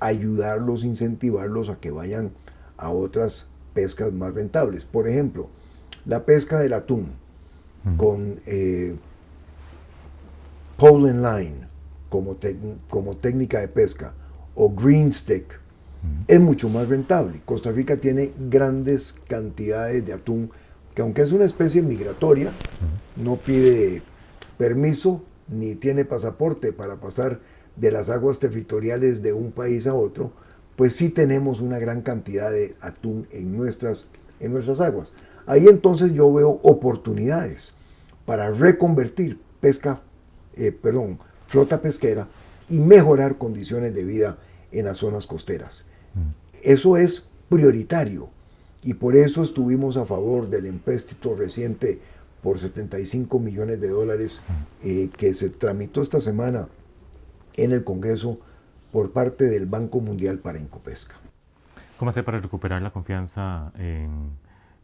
Speaker 2: ayudarlos, incentivarlos a que vayan a otras pescas más rentables. Por ejemplo, la pesca del atún con eh, pole and line como, como técnica de pesca o green stick es mucho más rentable. Costa Rica tiene grandes cantidades de atún que aunque es una especie migratoria, no pide permiso ni tiene pasaporte para pasar de las aguas territoriales de un país a otro, pues sí tenemos una gran cantidad de atún en nuestras, en nuestras aguas. Ahí entonces yo veo oportunidades para reconvertir pesca, eh, perdón, flota pesquera y mejorar condiciones de vida en las zonas costeras. Mm. Eso es prioritario y por eso estuvimos a favor del empréstito reciente por 75 millones de dólares mm. eh, que se tramitó esta semana en el Congreso por parte del Banco Mundial para Incopesca.
Speaker 1: ¿Cómo hacer para recuperar la confianza en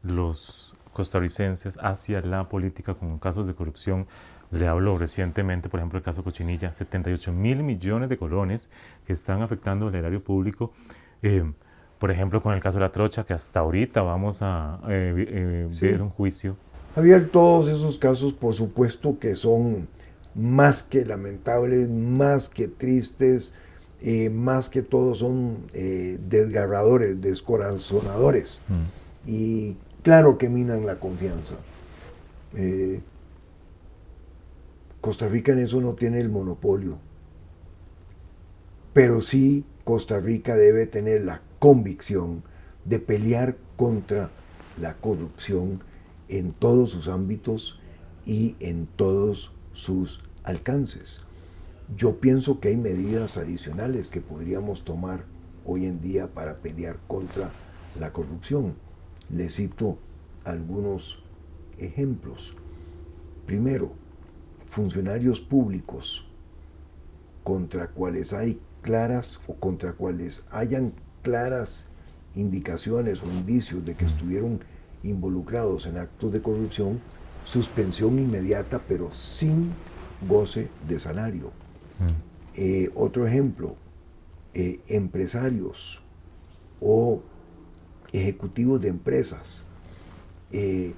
Speaker 1: los costarricenses hacia la política con casos de corrupción? Le hablo recientemente, por ejemplo, el caso Cochinilla, 78 mil millones de colones que están afectando el erario público. Eh, por ejemplo, con el caso de la trocha, que hasta ahorita vamos a eh, eh, ver un juicio.
Speaker 2: Javier, todos esos casos, por supuesto que son más que lamentables, más que tristes, eh, más que todo son eh, desgarradores, descorazonadores. Mm. Y claro que minan la confianza. Eh, Costa Rica en eso no tiene el monopolio. Pero sí Costa Rica debe tener la convicción de pelear contra la corrupción en todos sus ámbitos y en todos sus alcances. Yo pienso que hay medidas adicionales que podríamos tomar hoy en día para pelear contra la corrupción. Le cito algunos ejemplos. Primero, funcionarios públicos contra cuales hay claras o contra cuales hayan claras indicaciones o indicios de que estuvieron involucrados en actos de corrupción, suspensión inmediata pero sin goce de salario. Mm. Eh, otro ejemplo, eh, empresarios o ejecutivos de empresas eh,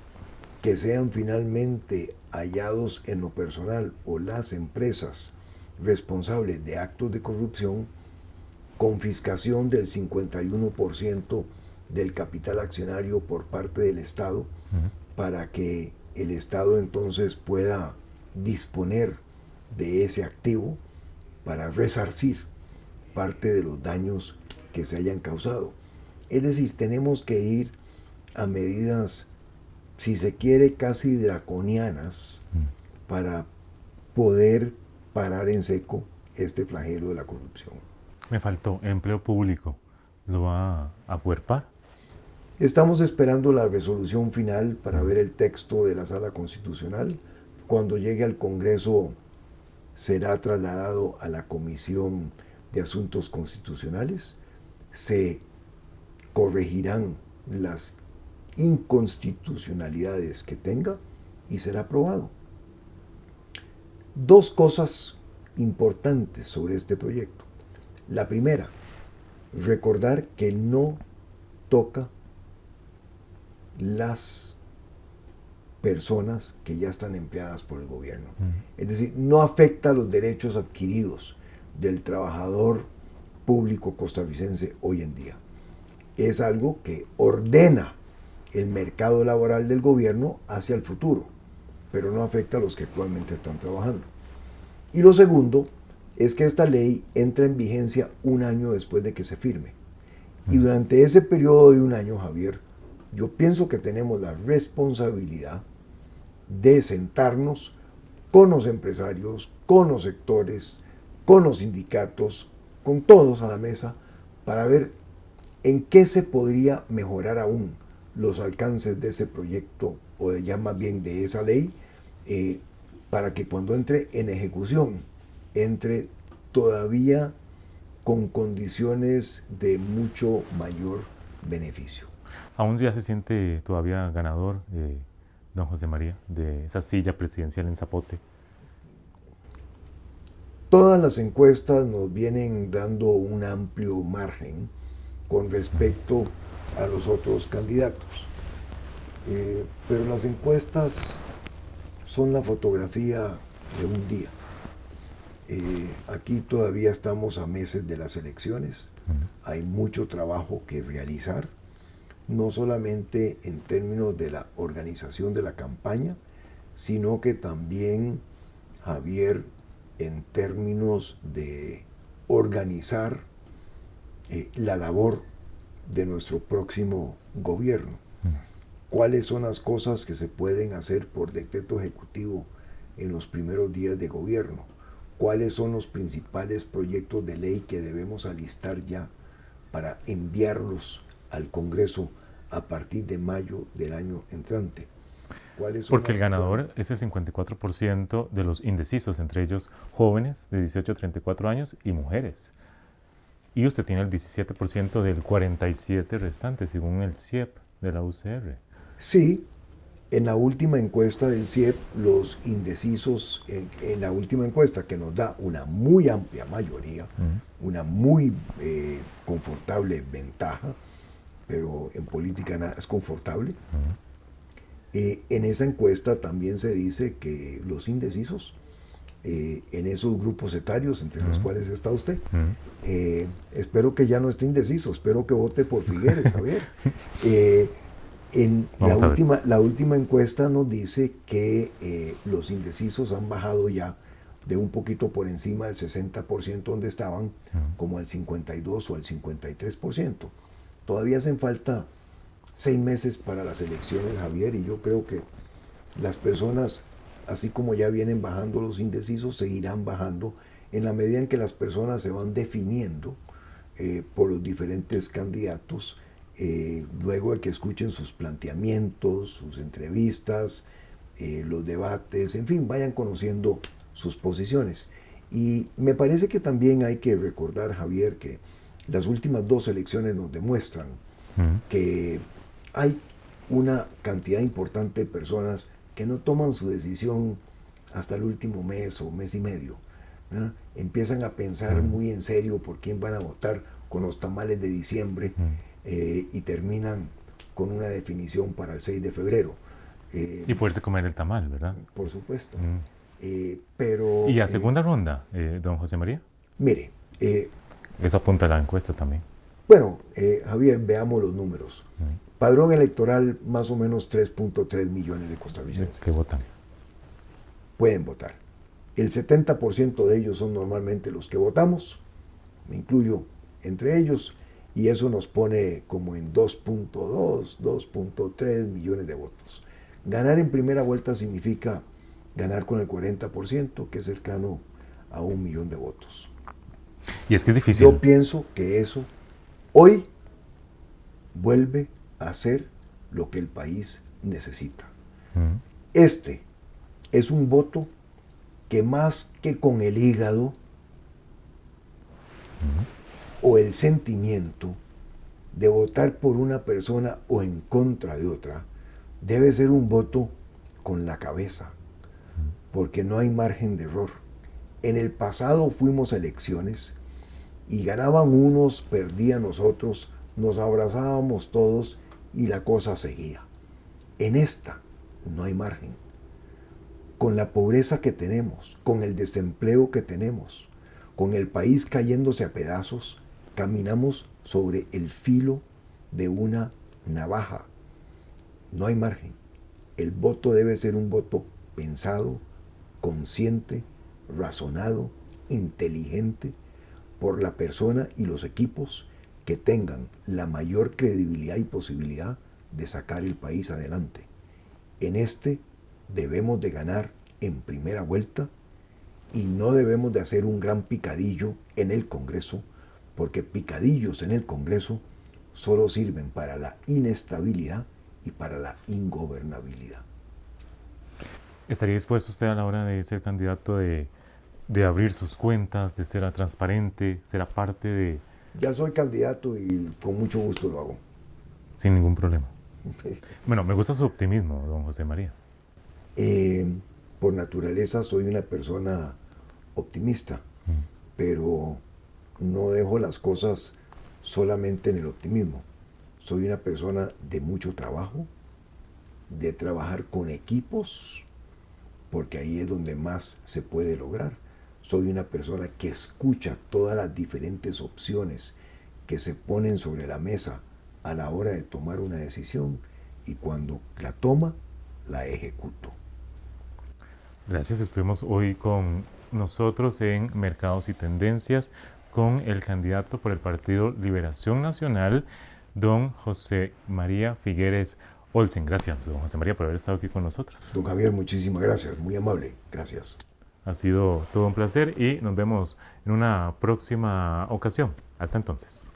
Speaker 2: que sean finalmente hallados en lo personal o las empresas responsables de actos de corrupción, confiscación del 51% del capital accionario por parte del Estado para que el Estado entonces pueda disponer de ese activo para resarcir parte de los daños que se hayan causado. Es decir, tenemos que ir a medidas, si se quiere, casi draconianas mm. para poder parar en seco este flagelo de la corrupción.
Speaker 1: Me faltó empleo público. ¿Lo va a acuerpar?
Speaker 2: Estamos esperando la resolución final para ver el texto de la sala constitucional. Cuando llegue al Congreso será trasladado a la Comisión de Asuntos Constitucionales. Se corregirán las inconstitucionalidades que tenga y será aprobado. Dos cosas importantes sobre este proyecto. La primera, recordar que no toca las personas que ya están empleadas por el gobierno. Es decir, no afecta los derechos adquiridos del trabajador público costarricense hoy en día. Es algo que ordena el mercado laboral del gobierno hacia el futuro, pero no afecta a los que actualmente están trabajando. Y lo segundo es que esta ley entra en vigencia un año después de que se firme. Y durante ese periodo de un año, Javier, yo pienso que tenemos la responsabilidad de sentarnos con los empresarios, con los sectores, con los sindicatos, con todos a la mesa, para ver en qué se podría mejorar aún los alcances de ese proyecto, o de ya más bien de esa ley, eh, para que cuando entre en ejecución, entre todavía con condiciones de mucho mayor beneficio.
Speaker 1: ¿Aún ya se siente todavía ganador, eh, don José María, de esa silla presidencial en Zapote?
Speaker 2: Todas las encuestas nos vienen dando un amplio margen con respecto a los otros candidatos. Eh, pero las encuestas son la fotografía de un día. Eh, aquí todavía estamos a meses de las elecciones, hay mucho trabajo que realizar no solamente en términos de la organización de la campaña, sino que también, Javier, en términos de organizar eh, la labor de nuestro próximo gobierno. ¿Cuáles son las cosas que se pueden hacer por decreto ejecutivo en los primeros días de gobierno? ¿Cuáles son los principales proyectos de ley que debemos alistar ya para enviarlos al Congreso a partir de mayo del año entrante?
Speaker 1: Porque el ganador es el 54% de los indecisos, entre ellos jóvenes de 18 a 34 años y mujeres. Y usted tiene el 17% del 47 restante, según el CIEP de la UCR.
Speaker 2: Sí, en la última encuesta del CIEP, los indecisos, en, la última encuesta que nos da una muy amplia mayoría, una muy eh, confortable ventaja, pero en política nada es confortable, eh, en esa encuesta también se dice que los indecisos, eh, en esos grupos etarios entre los cuales está usted, eh, espero que ya no esté indeciso, espero que vote por Figueres, Javier. en la última, la última encuesta nos dice que los indecisos han bajado ya de un poquito por encima del 60% donde estaban, como al 52 o al 53%. Todavía hacen falta seis meses para las elecciones, Javier, y yo creo que las personas, así como ya vienen bajando los indecisos, seguirán bajando en la medida en que las personas se van definiendo eh, por los diferentes candidatos, eh, luego de que escuchen sus planteamientos, sus entrevistas, eh, los debates, en fin, vayan conociendo sus posiciones. Y me parece que también hay que recordar, Javier, que las últimas dos elecciones nos demuestran que hay una cantidad importante de personas que no toman su decisión hasta el último mes o mes y medio. Empiezan a pensar muy en serio por quién van a votar con los tamales de diciembre eh, y terminan con una definición para el 6 de febrero.
Speaker 1: Eh, y poderse comer el tamal, ¿verdad?
Speaker 2: Por supuesto. Eh, pero,
Speaker 1: ¿Y a segunda ronda, don José María?
Speaker 2: Mire.
Speaker 1: Eso apunta a la encuesta también.
Speaker 2: Bueno, Javier, veamos los números. Padrón electoral, más o menos 3.3 millones de costarricenses.
Speaker 1: ¿Qué votan?
Speaker 2: Pueden votar. El 70% de ellos son normalmente los que votamos, me incluyo entre ellos, y eso nos pone como en 2.2, 2.3 millones de votos. Ganar en primera vuelta significa ganar con el 40%, que es cercano a un millón de votos.
Speaker 1: Y es que es difícil.
Speaker 2: Yo pienso que eso hoy vuelve hacer lo que el país necesita. Este es un voto que más que con el hígado o el sentimiento de votar por una persona o en contra de otra, debe ser un voto con la cabeza, porque no hay margen de error. En el pasado fuimos a elecciones y ganaban unos, perdían nosotros, nos abrazábamos todos y la cosa seguía. En esta no hay margen. Con la pobreza que tenemos, con el desempleo que tenemos, con el país cayéndose a pedazos, caminamos sobre el filo de una navaja. No hay margen. El voto debe ser un voto pensado, consciente, razonado, inteligente por la persona y los equipos que tengan la mayor credibilidad y posibilidad de sacar el país adelante. En este debemos de ganar en primera vuelta y no debemos de hacer un gran picadillo en el Congreso, porque picadillos en el Congreso solo sirven para la inestabilidad y para la ingobernabilidad.
Speaker 1: ¿Estaría dispuesto usted a la hora de ser candidato de, de abrir sus cuentas, de ser transparente, ser parte de,
Speaker 2: ya soy candidato y con mucho gusto lo hago.
Speaker 1: Sin ningún problema. bueno, me gusta su optimismo, don José María.
Speaker 2: Eh, por naturaleza soy una persona optimista, mm. pero no dejo las cosas solamente en el optimismo. Soy una persona de mucho trabajo, de trabajar con equipos, porque ahí es donde más se puede lograr soy una persona que escucha todas las diferentes opciones que se ponen sobre la mesa a la hora de tomar una decisión y cuando la toma, la ejecuto.
Speaker 1: Gracias, estuvimos hoy con nosotros en Mercados y Tendencias con el candidato por el Partido Liberación Nacional, don José María Figueres Olsen. Gracias, don José María, por haber estado aquí con nosotros.
Speaker 2: Don Javier, muchísimas gracias, muy amable, gracias.
Speaker 1: Ha sido todo un placer y nos vemos en una próxima ocasión. Hasta entonces.